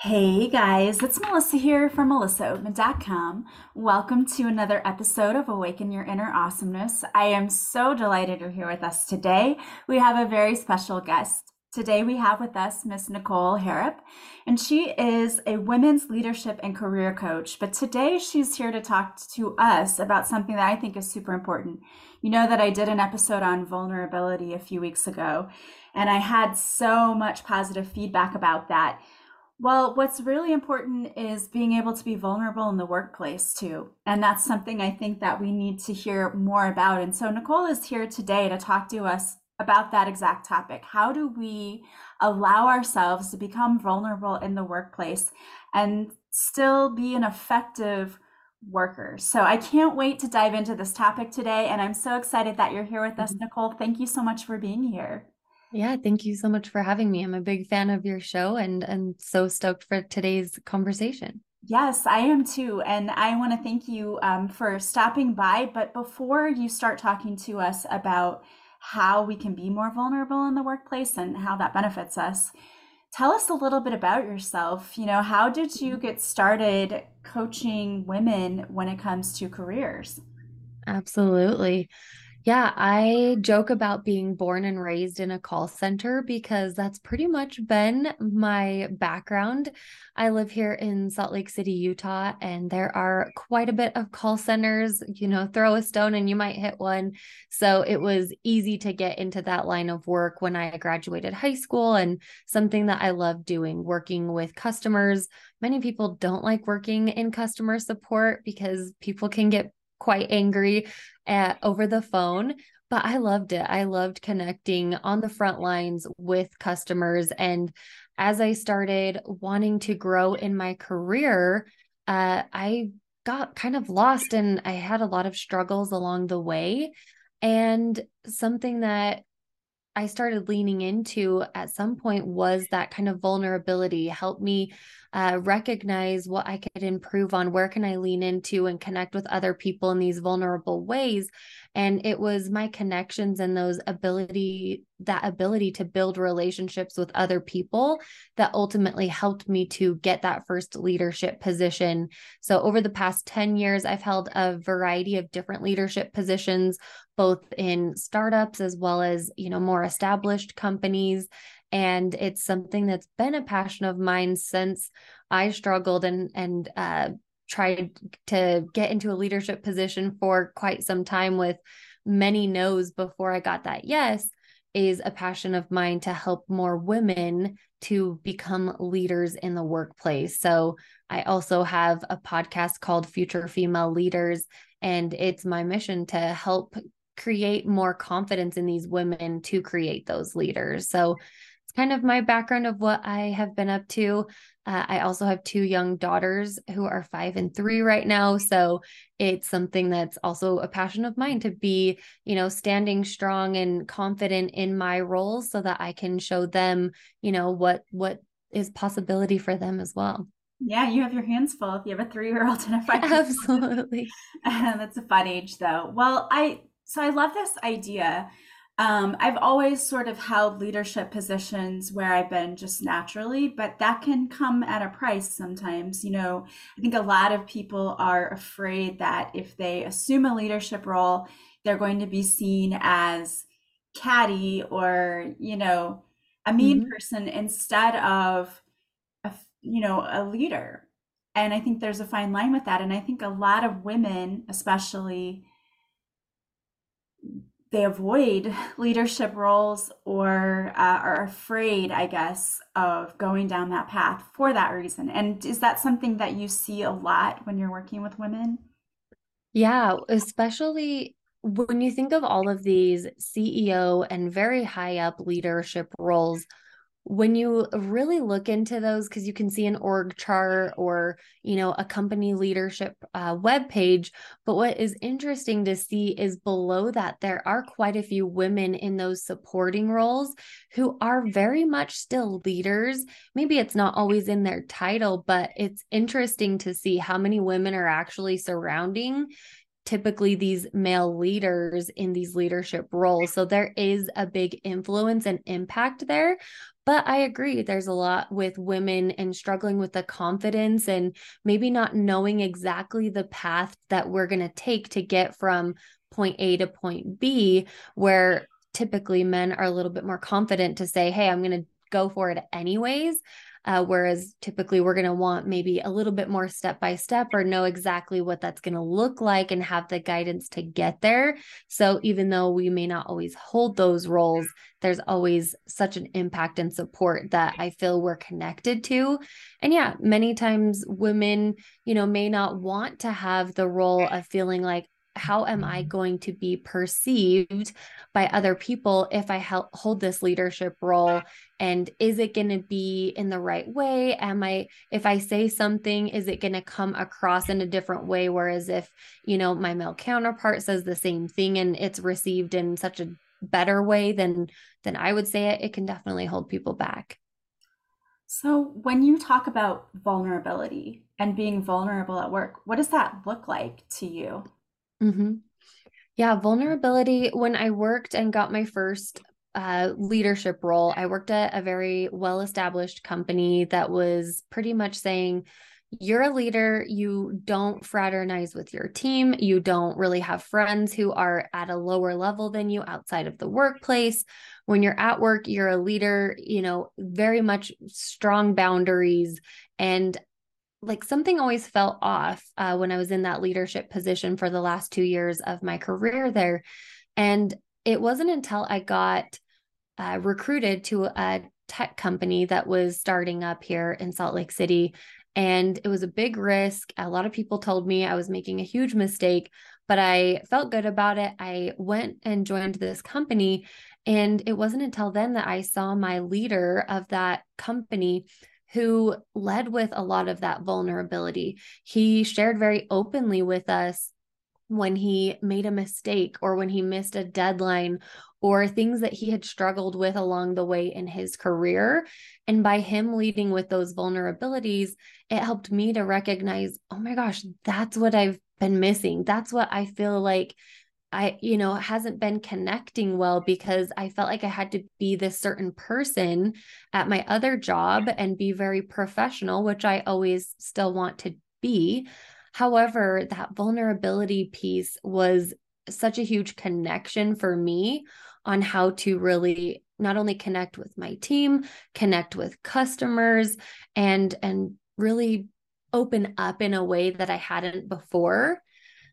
Hey guys, it's Melissa here from melissaoatman.com. Welcome to another episode of Awaken Your Inner Awesomeness. I am so delighted you're here with us today. We have a very special guest. Today we have with us Miss Nicole Harrop, and she is a women's leadership and career coach. But today she's here to talk to us about something that I think is super important. You know that I did an episode on vulnerability a few weeks ago, and I had so much positive feedback about that well, what's really important is being able to be vulnerable in the workplace too. And that's something I think that we need to hear more about. And so Nicole is here today to talk to us about that exact topic. How do we allow ourselves to become vulnerable in the workplace and still be an effective worker? So I can't wait to dive into this topic today. And I'm so excited that you're here with us, mm-hmm. Nicole. Thank you so much for being here. Yeah, thank you so much for having me. I'm a big fan of your show and and so stoked for today's conversation. Yes, I am too. And I want to thank you um, for stopping by. But before you start talking to us about how we can be more vulnerable in the workplace and how that benefits us, tell us a little bit about yourself. You know, how did you get started coaching women when it comes to careers? Absolutely. Yeah, I joke about being born and raised in a call center because that's pretty much been my background. I live here in Salt Lake City, Utah, and there are quite a bit of call centers. You know, throw a stone and you might hit one. So it was easy to get into that line of work when I graduated high school and something that I love doing, working with customers. Many people don't like working in customer support because people can get quite angry at, over the phone but I loved it. I loved connecting on the front lines with customers. And as I started wanting to grow in my career, uh, I got kind of lost and I had a lot of struggles along the way. And something that I started leaning into at some point was that kind of vulnerability, helped me uh, recognize what I could improve on, where can I lean into and connect with other people in these vulnerable ways. And it was my connections and those ability, that ability to build relationships with other people that ultimately helped me to get that first leadership position. So over the past 10 years, I've held a variety of different leadership positions, both in startups as well as, you know, more established companies and it's something that's been a passion of mine since I struggled and and uh, tried to get into a leadership position for quite some time with many no's before I got that yes is a passion of mine to help more women to become leaders in the workplace. So I also have a podcast called Future Female Leaders and it's my mission to help create more confidence in these women to create those leaders. So kind of my background of what I have been up to. Uh, I also have two young daughters who are five and three right now. So it's something that's also a passion of mine to be, you know, standing strong and confident in my roles so that I can show them, you know, what what is possibility for them as well. Yeah, you have your hands full if you have a three year old and a five. Absolutely. that's a fun age though. Well, I so I love this idea um, I've always sort of held leadership positions where I've been just naturally, but that can come at a price sometimes. You know, I think a lot of people are afraid that if they assume a leadership role, they're going to be seen as catty or, you know, a mean mm-hmm. person instead of, a, you know, a leader. And I think there's a fine line with that. And I think a lot of women, especially, they avoid leadership roles or uh, are afraid, I guess, of going down that path for that reason. And is that something that you see a lot when you're working with women? Yeah, especially when you think of all of these CEO and very high up leadership roles when you really look into those because you can see an org chart or you know a company leadership uh, web page but what is interesting to see is below that there are quite a few women in those supporting roles who are very much still leaders. Maybe it's not always in their title but it's interesting to see how many women are actually surrounding typically these male leaders in these leadership roles. So there is a big influence and impact there. But I agree, there's a lot with women and struggling with the confidence and maybe not knowing exactly the path that we're going to take to get from point A to point B, where typically men are a little bit more confident to say, Hey, I'm going to go for it anyways. Uh, whereas typically we're going to want maybe a little bit more step by step or know exactly what that's going to look like and have the guidance to get there. So even though we may not always hold those roles, there's always such an impact and support that I feel we're connected to. And yeah, many times women, you know, may not want to have the role of feeling like, how am I mm-hmm. going to be perceived by other people if I help hold this leadership role? And is it going to be in the right way? Am I, if I say something, is it going to come across in a different way? Whereas if, you know, my male counterpart says the same thing and it's received in such a better way than than I would say it, it can definitely hold people back. So, when you talk about vulnerability and being vulnerable at work, what does that look like to you? Mm-hmm. Yeah, vulnerability. When I worked and got my first uh, leadership role, I worked at a very well established company that was pretty much saying, you're a leader, you don't fraternize with your team, you don't really have friends who are at a lower level than you outside of the workplace. When you're at work, you're a leader, you know, very much strong boundaries. And like something always felt off uh, when I was in that leadership position for the last two years of my career there. And it wasn't until I got uh, recruited to a tech company that was starting up here in Salt Lake City. And it was a big risk. A lot of people told me I was making a huge mistake, but I felt good about it. I went and joined this company. And it wasn't until then that I saw my leader of that company who led with a lot of that vulnerability. He shared very openly with us when he made a mistake or when he missed a deadline or things that he had struggled with along the way in his career. And by him leading with those vulnerabilities, it helped me to recognize, oh my gosh, that's what I've been missing. That's what I feel like I, you know, it hasn't been connecting well because I felt like I had to be this certain person at my other job and be very professional, which I always still want to be. However, that vulnerability piece was such a huge connection for me on how to really not only connect with my team, connect with customers and and really open up in a way that I hadn't before.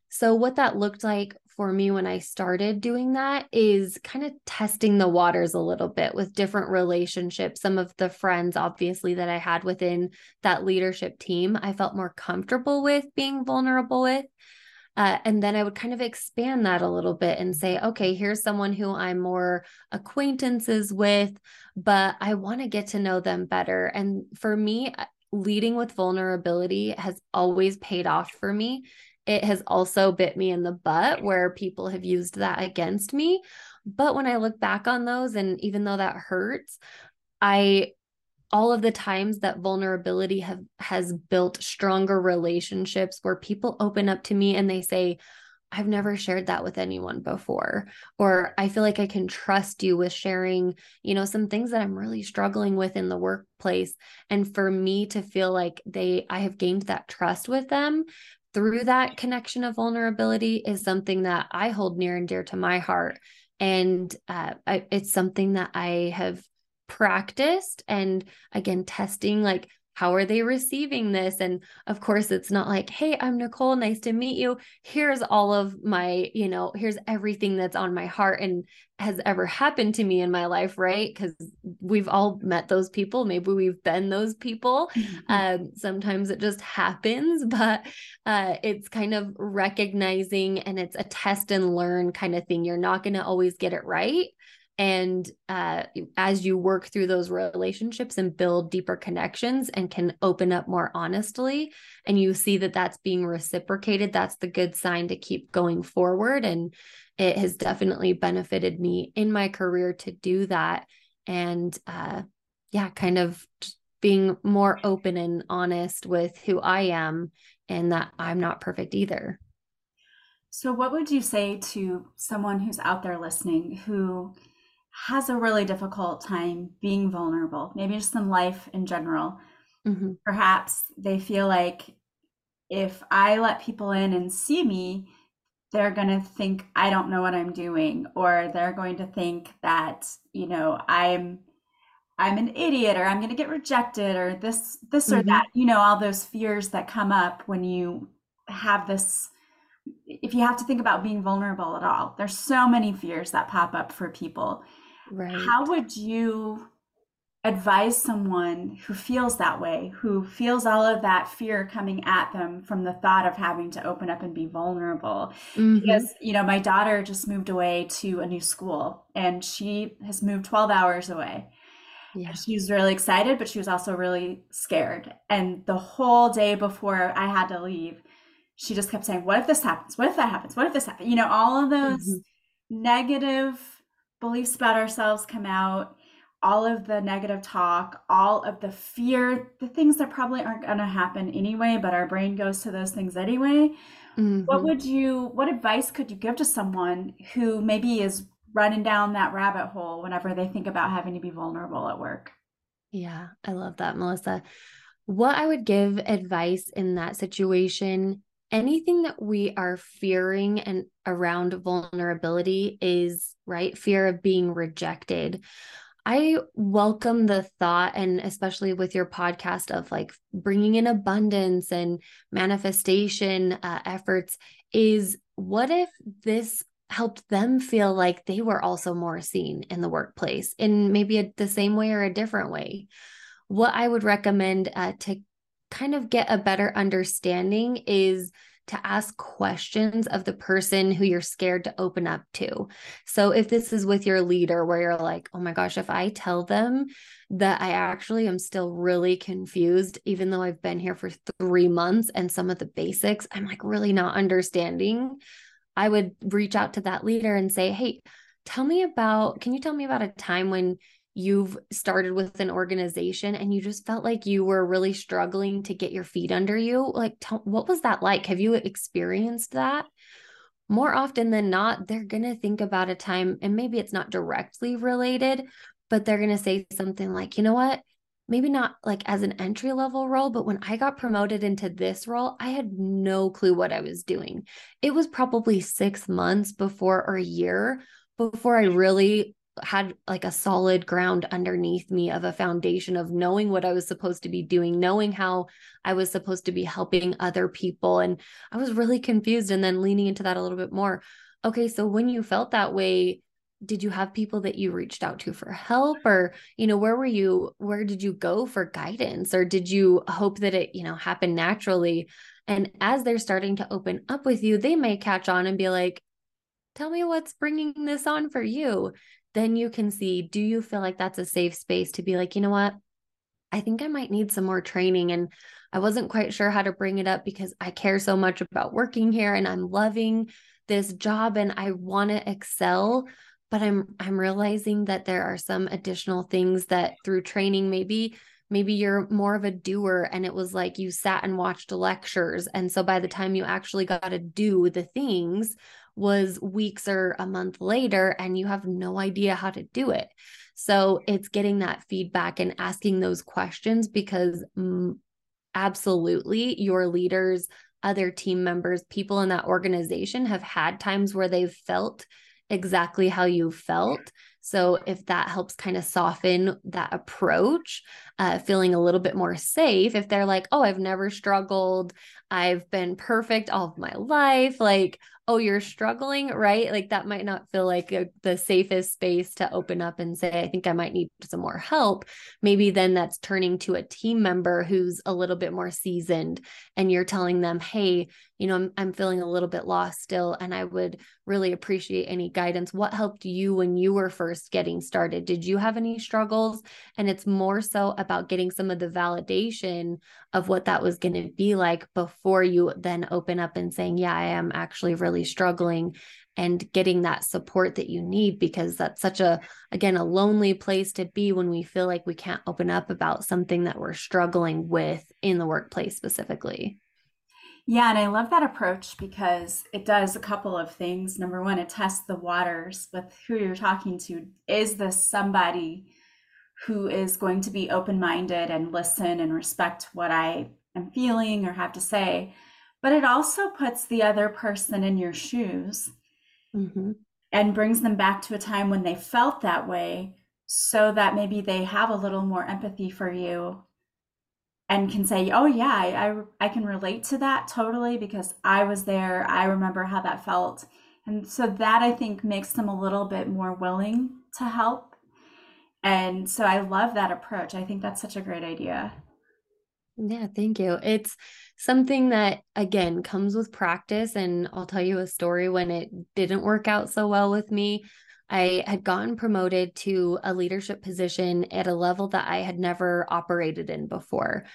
So what that looked like for me when I started doing that is kind of testing the waters a little bit with different relationships. Some of the friends, obviously, that I had within that leadership team, I felt more comfortable with being vulnerable with. Uh, and then I would kind of expand that a little bit and say, okay, here's someone who I'm more acquaintances with, but I want to get to know them better. And for me, uh, leading with vulnerability has always paid off for me it has also bit me in the butt where people have used that against me. But when I look back on those, and even though that hurts, I all of the times that vulnerability have has built stronger relationships where people open up to me and they say I've never shared that with anyone before or I feel like I can trust you with sharing, you know, some things that I'm really struggling with in the workplace and for me to feel like they I have gained that trust with them through that connection of vulnerability is something that I hold near and dear to my heart. And uh, I, it's something that I have practiced and again, testing like how are they receiving this? And of course it's not like hey i'm nicole nice to meet you. Here's all of my you know here's everything that's on my heart and has ever happened to me in my life right? Because we've all met those people. Maybe we've been those people. Mm-hmm. um, sometimes it just happens but uh, it's kind of recognizing and it's a test and learn kind of thing. You're not going to always get it right and uh, as you work through those relationships and build deeper connections and can open up more honestly and you see that that's being reciprocated that's the good sign to keep going forward. And it has definitely benefited me in my career to do that. And uh, yeah kind of being more open and honest with who i am and that i'm not perfect either. So, what would you say to someone who's out there listening who has a really difficult time being vulnerable, maybe just in life in general? Mm-hmm. Perhaps they feel like if I let people in and see me, they're going to think I don't know what I'm doing, or they're going to think that, you know, I'm. I'm an idiot or I'm going to get rejected or this this mm-hmm. or that you know all those fears that come up when you have this if you have to think about being vulnerable at all there's so many fears that pop up for people right how would you advise someone who feels that way who feels all of that fear coming at them from the thought of having to open up and be vulnerable mm-hmm. because you know my daughter just moved away to a new school and she has moved 12 hours away yeah. She was really excited, but she was also really scared. And the whole day before I had to leave, she just kept saying, What if this happens? What if that happens? What if this happens? You know, all of those mm-hmm. negative beliefs about ourselves come out, all of the negative talk, all of the fear, the things that probably aren't going to happen anyway, but our brain goes to those things anyway. Mm-hmm. What would you, what advice could you give to someone who maybe is running down that rabbit hole whenever they think about having to be vulnerable at work? Yeah, I love that, Melissa. What I would give advice in that situation anything that we are fearing and around vulnerability is right fear of being rejected. I welcome the thought and especially with your podcast of like bringing in abundance and manifestation uh, efforts is what if this helped them feel like they were also more seen in the workplace in maybe a, the same way or a different way? What i would recommend uh, to kind of get a better understanding is to ask questions of the person who you're scared to open up to. So if this is with your leader where you're like, oh my gosh, if I tell them that I actually am still really confused, even though I've been here for three months and some of the basics, I'm like really not understanding. I would reach out to that leader and say, hey, tell me about, can you tell me about a time when you've started with an organization and you just felt like you were really struggling to get your feet under you like tell, what was that like? Have you experienced that more often than not? They're going to think about a time and maybe it's not directly related but they're going to say something like you know what? Maybe not like as an entry level role but when i got promoted into this role i had no clue what i was doing. It was probably 6 months before or a year before i really had like a solid ground underneath me of a foundation of knowing what I was supposed to be doing, knowing how I was supposed to be helping other people. And I was really confused. And then leaning into that a little bit more. Okay, so when you felt that way, did you have people that you reached out to for help or you know where were you where did you go for guidance or did you hope that it you know happened naturally and as they're starting to open up with you they may catch on and be like tell me what's bringing this on for you then you can see do you feel like that's a safe space to be like, you know what? I think I might need some more training. And I wasn't quite sure how to bring it up because I care so much about working here and I'm loving this job and I want to excel. But I'm I'm realizing that there are some additional things that through training, maybe maybe you're more of a doer and it was like you sat and watched lectures. And so by the time you actually got to do the things, was weeks or a month later and you have no idea how to do it. So it's getting that feedback and asking those questions because mm, absolutely your leaders, other team members, people in that organization have had times where they've felt exactly how you felt. So if that helps kind of soften that approach, uh, feeling a little bit more safe, if they're like, oh, I've never struggled, I've been perfect all of my life, like, oh, you're struggling, right? Like that might not feel like a, the safest space to open up and say, I think I might need some more help. Maybe then that's turning to a team member who's a little bit more seasoned and you're telling them, hey, you know, I'm, I'm feeling a little bit lost still. And I would really appreciate any guidance. What helped you when you were first getting started? Did you have any struggles? And it's more so about getting some of the validation of what that was going to be like before you then open up and saying, yeah, I am actually really struggling and getting that support that you need because that's such a again a lonely place to be when we feel like we can't open up about something that we're struggling with in the workplace specifically Yeah, and I love that approach because it does a couple of things. Number one, it tests the waters with who you're talking to. Is this somebody who is going to be open minded and listen and respect what I am feeling or have to say? But it also puts the other person in your shoes mm-hmm. and brings them back to a time when they felt that way so that maybe they have a little more empathy for you and can say, "Oh yeah, I, I I can relate to that totally because I was there. I remember how that felt." And so that I think makes them a little bit more willing to help. And so I love that approach. I think that's such a great idea. Yeah, thank you. It's something that again comes with practice and I'll tell you a story when it didn't work out so well with me. I had gotten promoted to a leadership position at a level that I had never operated in before.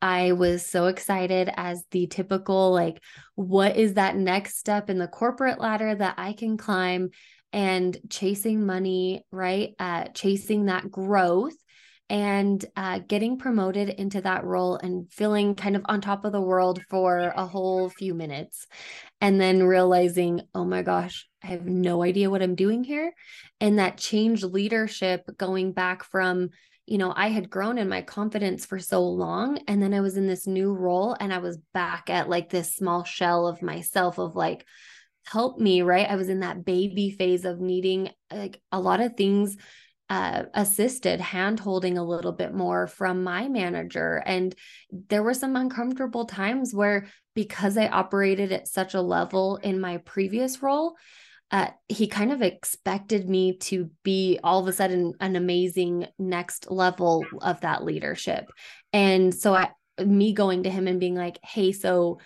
I was so excited as the typical, like, what is that next step in the corporate ladder that I can climb and chasing money, right? Uh, chasing that growth and uh, getting promoted into that role and feeling kind of on top of the world for a whole few minutes. And then realizing, oh my gosh, I have no idea what I'm doing here. And that change leadership going back from, you know, I had grown in my confidence for so long. And then I was in this new role and I was back at like this small shell of myself of like, help me, right? I was in that baby phase of needing like a lot of things uh, assisted hand holding a little bit more from my manager. And there were some uncomfortable times where, because I operated at such a level in my previous role, uh, he kind of expected me to be all of a sudden an amazing next level of that leadership. And so I, me going to him and being like, hey, so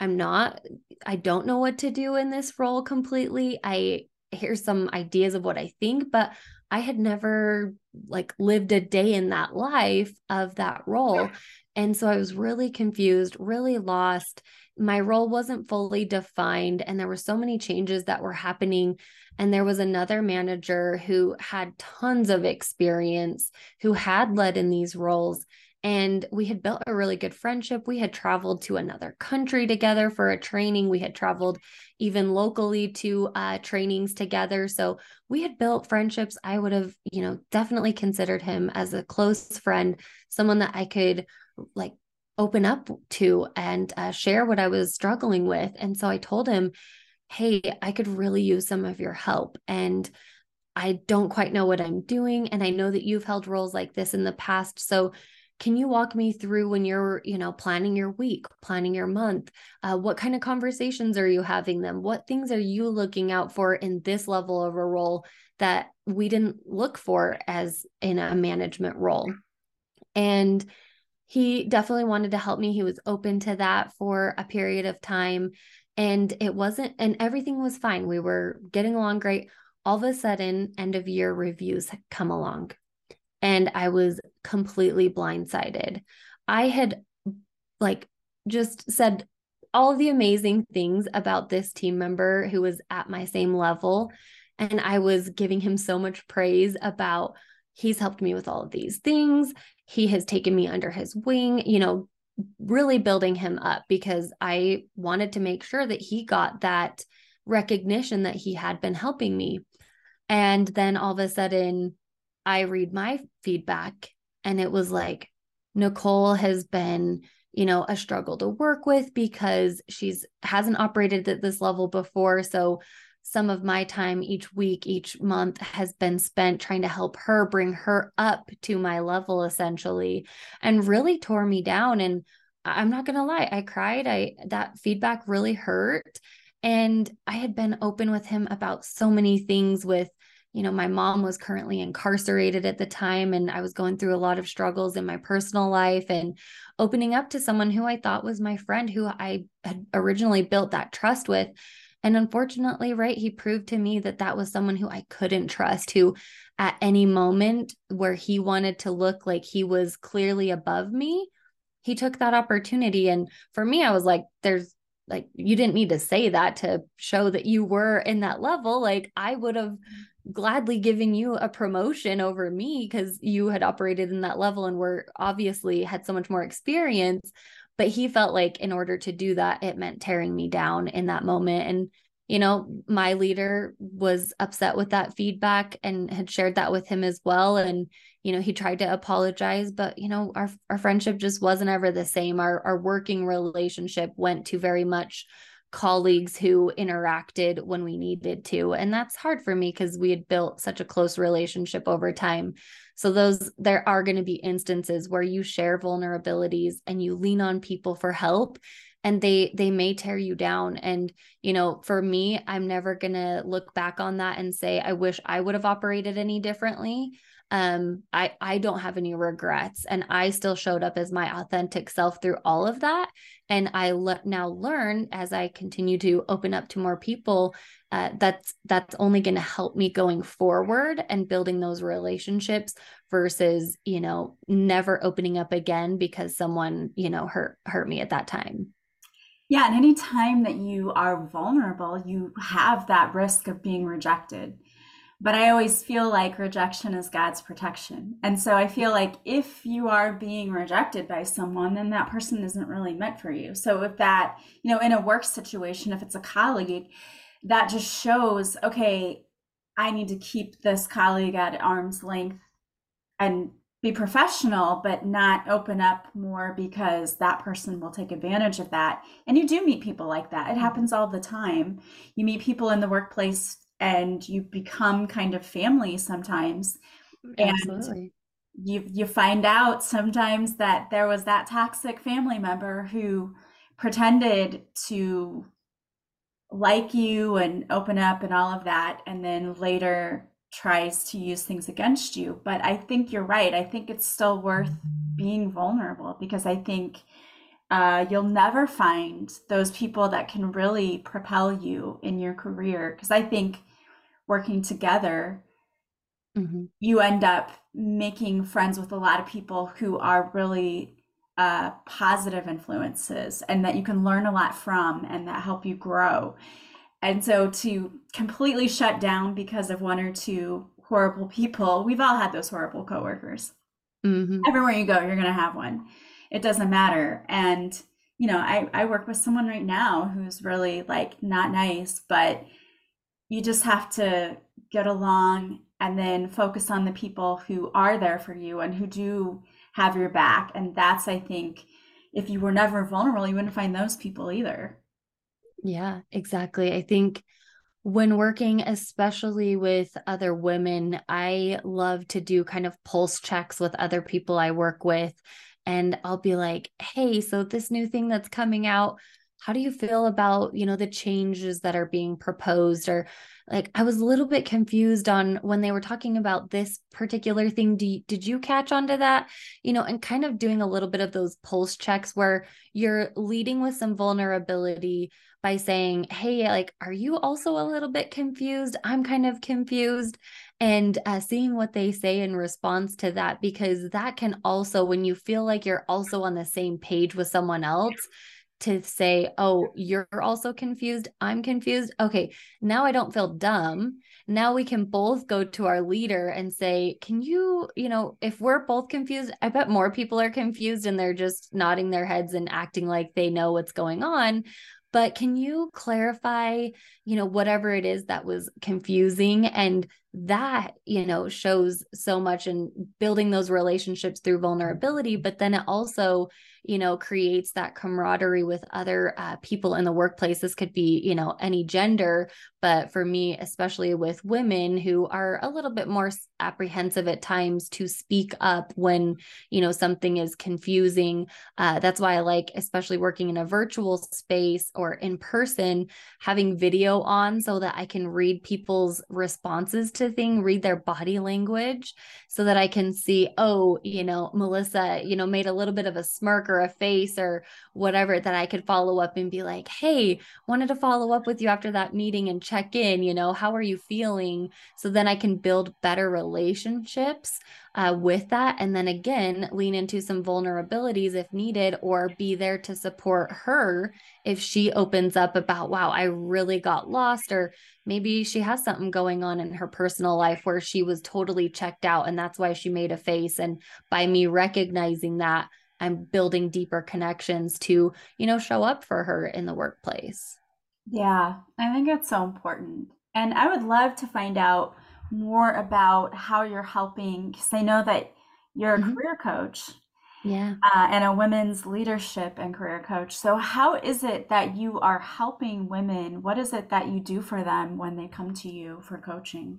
I'm not, I don't know what to do in this role completely. I, here's some ideas of what I think, but I had never like lived a day in that life of that role. And so I was really confused, really lost my role wasn't fully defined and there were so many changes that were happening and there was another manager who had tons of experience who had led in these roles and we had built a really good friendship we had traveled to another country together for a training we had traveled even locally to uh, trainings together so we had built friendships i would have you know definitely considered him as a close friend someone that i could like open up to and uh, share what I was struggling with. And so I told him, Hey, I could really use some of your help. And I don't quite know what I'm doing. And I know that you've held roles like this in the past. So can you walk me through when you're you know planning your week planning your month uh, what kind of conversations are you having them what things are you looking out for in this level of a role that we didn't look for as in a management role and he definitely wanted to help me. He was open to that for a period of time. And it wasn't, and everything was fine. We were getting along great. All of a sudden, end of year reviews come along. And I was completely blindsided. I had like just said all the amazing things about this team member who was at my same level. And I was giving him so much praise about he's helped me with all of these things. He has taken me under his wing, you know, really building him up because I wanted to make sure that he got that recognition that he had been helping me. And then all of a sudden, I read my feedback and it was like, Nicole has been, you know, a struggle to work with because she's hasn't operated at this level before. So some of my time each week, each month has been spent trying to help her bring her up to my level essentially and really tore me down. And I'm not going to lie, I cried. I, that feedback really hurt. And I had been open with him about so many things with, you know, my mom was currently incarcerated at the time, and I was going through a lot of struggles in my personal life and opening up to someone who I thought was my friend, who I had originally built that trust with. And unfortunately, right, he proved to me that that was someone who I couldn't trust, who at any moment where he wanted to look like he was clearly above me, he took that opportunity. And for me, I was like, there's like, you didn't need to say that to show that you were in that level. Like, I would have gladly giving you a promotion over me because you had operated in that level and were obviously had so much more experience but he felt like in order to do that, it meant tearing me down in that moment. And, you know, my leader was upset with that feedback and had shared that with him as well. And, you know, he tried to apologize, but, you know, our, our friendship just wasn't ever the same. Our, our working relationship went to very much colleagues who interacted when we needed to. And that's hard for me because we had built such a close relationship over time. So those there are going to be instances where you share vulnerabilities and you lean on people for help and they they may tear you down and you know for me i'm never going to look back on that and say i wish i would have operated any differently um i i don't have any regrets and i still showed up as my authentic self through all of that. And i le- now learn as i continue to open up to more people uh, that's that's only going to help me going forward and building those relationships versus you know never opening up again because someone you know hurt hurt me at that time. Yeah and any time that you are vulnerable you have that risk of being rejected but I always feel like rejection is God's protection. And so I feel like if you are being rejected by someone, then that person isn't really meant for you. So if that, you know, in a work situation, if it's a colleague, that just shows, okay, I need to keep this colleague at arm's length and be professional, but not open up more because that person will take advantage of that. And you do meet people like that. It mm-hmm. happens all the time. You meet people in the workplace and you become kind of family sometimes. Absolutely. And you you find out sometimes that there was that toxic family member who pretended to like you and open up and all of that and then later tries to use things against you but i think you're right i think it's still worth mm-hmm. being vulnerable because i think uh, you'll never find those people that can really propel you in your career because i think working together mm-hmm. you end up making friends with a lot of people who are really uh, positive influences and that you can learn a lot from and that help you grow. And so to completely shut down because of one or two horrible people, we've all had those horrible coworkers. Mm-hmm. Everywhere you go, you're going to have one. It doesn't matter. And, you know, I, I work with someone right now who's really like not nice, but you just have to get along and then focus on the people who are there for you and who do have your back. And that's, I think, if you were never vulnerable, you wouldn't find those people either. Yeah, exactly. I think when working, especially with other women, I love to do kind of pulse checks with other people I work with. And I'll be like, hey, so this new thing that's coming out, how do you feel about, you know, the changes that are being proposed or like I was a little bit confused on when they were talking about this particular thing. You, did you catch on to that? You know, and kind of doing a little bit of those pulse checks where you're leading with some vulnerability by saying, Hey, like, are you also a little bit confused? I'm kind of confused. And uh, seeing what they say in response to that, because that can also, when you feel like you're also on the same page with someone else, to say, oh, you're also confused. I'm confused. Okay, now I don't feel dumb. Now we can both go to our leader and say, can you, you know, if we're both confused, I bet more people are confused and they're just nodding their heads and acting like they know what's going on. But can you clarify, you know, whatever it is that was confusing? And that, you know, shows so much in building those relationships through vulnerability. But then it also, you know, creates that camaraderie with other uh, people in the workplace. This could be, you know, any gender, but for me, especially with women who are a little bit more apprehensive at times to speak up when, you know, something is confusing. Uh, that's why I like, especially working in a virtual space or in person, having video on so that I can read people's responses to thing, read their body language so that I can see, oh, you know, Melissa, you know, made a little bit of a smirk or a face or whatever that I could follow up and be like, hey, wanted to follow up with you after that meeting and check in, you know, how are you feeling? So then I can build better relationships uh, with that. And then again, lean into some vulnerabilities if needed, or be there to support her if she opens up about, wow, I really got lost, or maybe she has something going on in her personal life where she was totally checked out and that's why she made a face. And by me recognizing that, I'm building deeper connections to, you know, show up for her in the workplace. Yeah, I think it's so important. And I would love to find out more about how you're helping because I know that you're a mm-hmm. career coach. Yeah. Uh, and a women's leadership and career coach. So, how is it that you are helping women? What is it that you do for them when they come to you for coaching?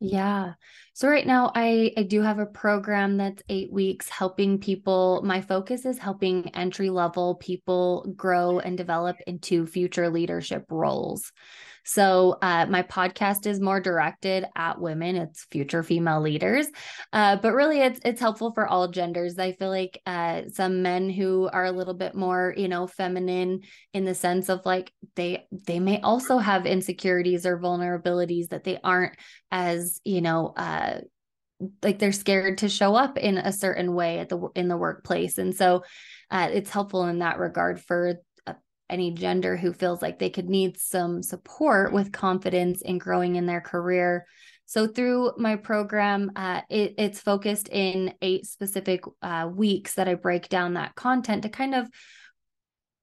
Yeah. So right now I I do have a program that's 8 weeks helping people my focus is helping entry level people grow and develop into future leadership roles. So uh, my podcast is more directed at women. It's future female leaders, uh, but really it's it's helpful for all genders. I feel like uh, some men who are a little bit more you know feminine in the sense of like they they may also have insecurities or vulnerabilities that they aren't as you know uh, like they're scared to show up in a certain way at the in the workplace and so uh, it's helpful in that regard for any gender who feels like they could need some support with confidence in growing in their career. So, through my program, uh, it, it's focused in eight specific uh, weeks that I break down that content to kind of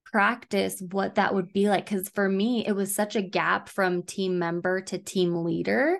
practice what that would be like. Because for me, it was such a gap from team member to team leader.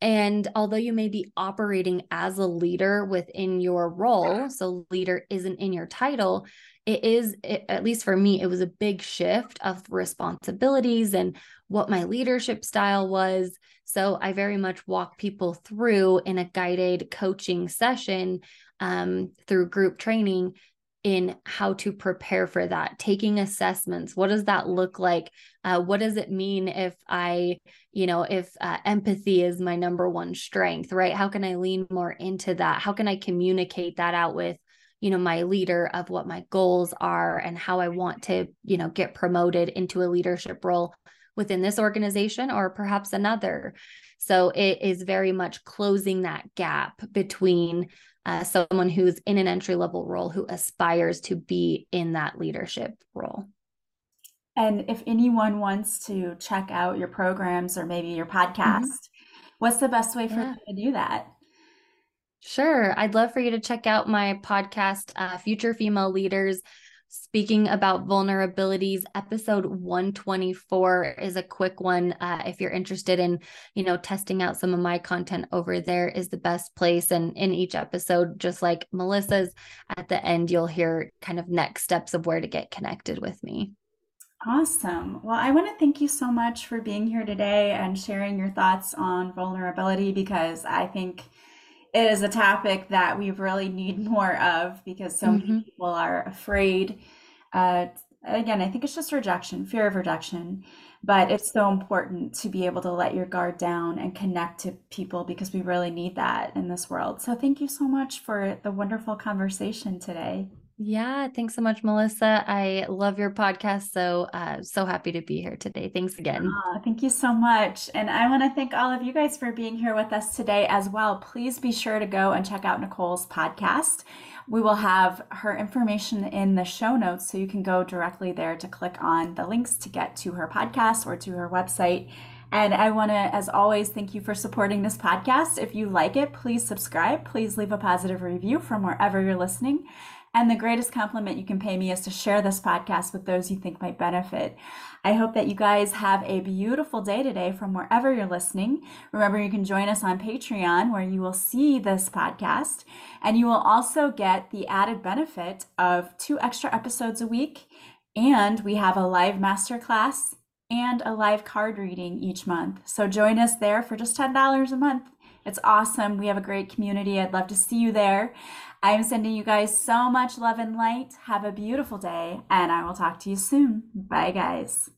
And although you may be operating as a leader within your role, so leader isn't in your title, it is it, at least for me it was a big shift of responsibilities and what my leadership style was. So i very much walk people through in a guided coaching session um, through group training in how to prepare for that taking assessments. What does that look like? Uh, what does it mean if i you know if uh, empathy is my number one strength right? How can i lean more into that? How can i communicate that out with you know my leader of what my goals are and how i want to you know get promoted into a leadership role within this organization or perhaps another so it is very much closing that gap between uh, someone who's in an entry level role who aspires to be in that leadership role and if anyone wants to check out your programs or maybe your mm-hmm. podcast mm-hmm. what's the best way for yeah. them to do that Sure. I'd love for you to check out my podcast, uh, Future Female Leaders. Speaking about vulnerabilities, episode 124 is a quick one. Uh, if you're interested in, you know, testing out some of my content over there is the best place. And in each episode, just like Melissa's, at the end, you'll hear kind of next steps of where to get connected with me. Awesome. Well, I want to thank you so much for being here today and sharing your thoughts on vulnerability because I think it is a topic that we really need more of because so mm-hmm. many people are afraid. Uh, again, I think it's just rejection, fear of rejection. But it's so important to be able to let your guard down and connect to people because we really need that in this world. So, thank you so much for the wonderful conversation today. Yeah, thanks so much, Melissa. I love your podcast. So, uh, so happy to be here today. Thanks again. Oh, thank you so much. And I want to thank all of you guys for being here with us today as well. Please be sure to go and check out Nicole's podcast. We will have her information in the show notes so you can go directly there to click on the links to get to her podcast or to her website. And I want to, as always, thank you for supporting this podcast. If you like it, please subscribe. Please leave a positive review from wherever you're listening. And the greatest compliment you can pay me is to share this podcast with those you think might benefit. I hope that you guys have a beautiful day today from wherever you're listening. Remember, you can join us on Patreon where you will see this podcast and you will also get the added benefit of two extra episodes a week. And we have a live masterclass and a live card reading each month. So join us there for just $10 a month. It's awesome. We have a great community. I'd love to see you there. I'm sending you guys so much love and light. Have a beautiful day, and I will talk to you soon. Bye, guys.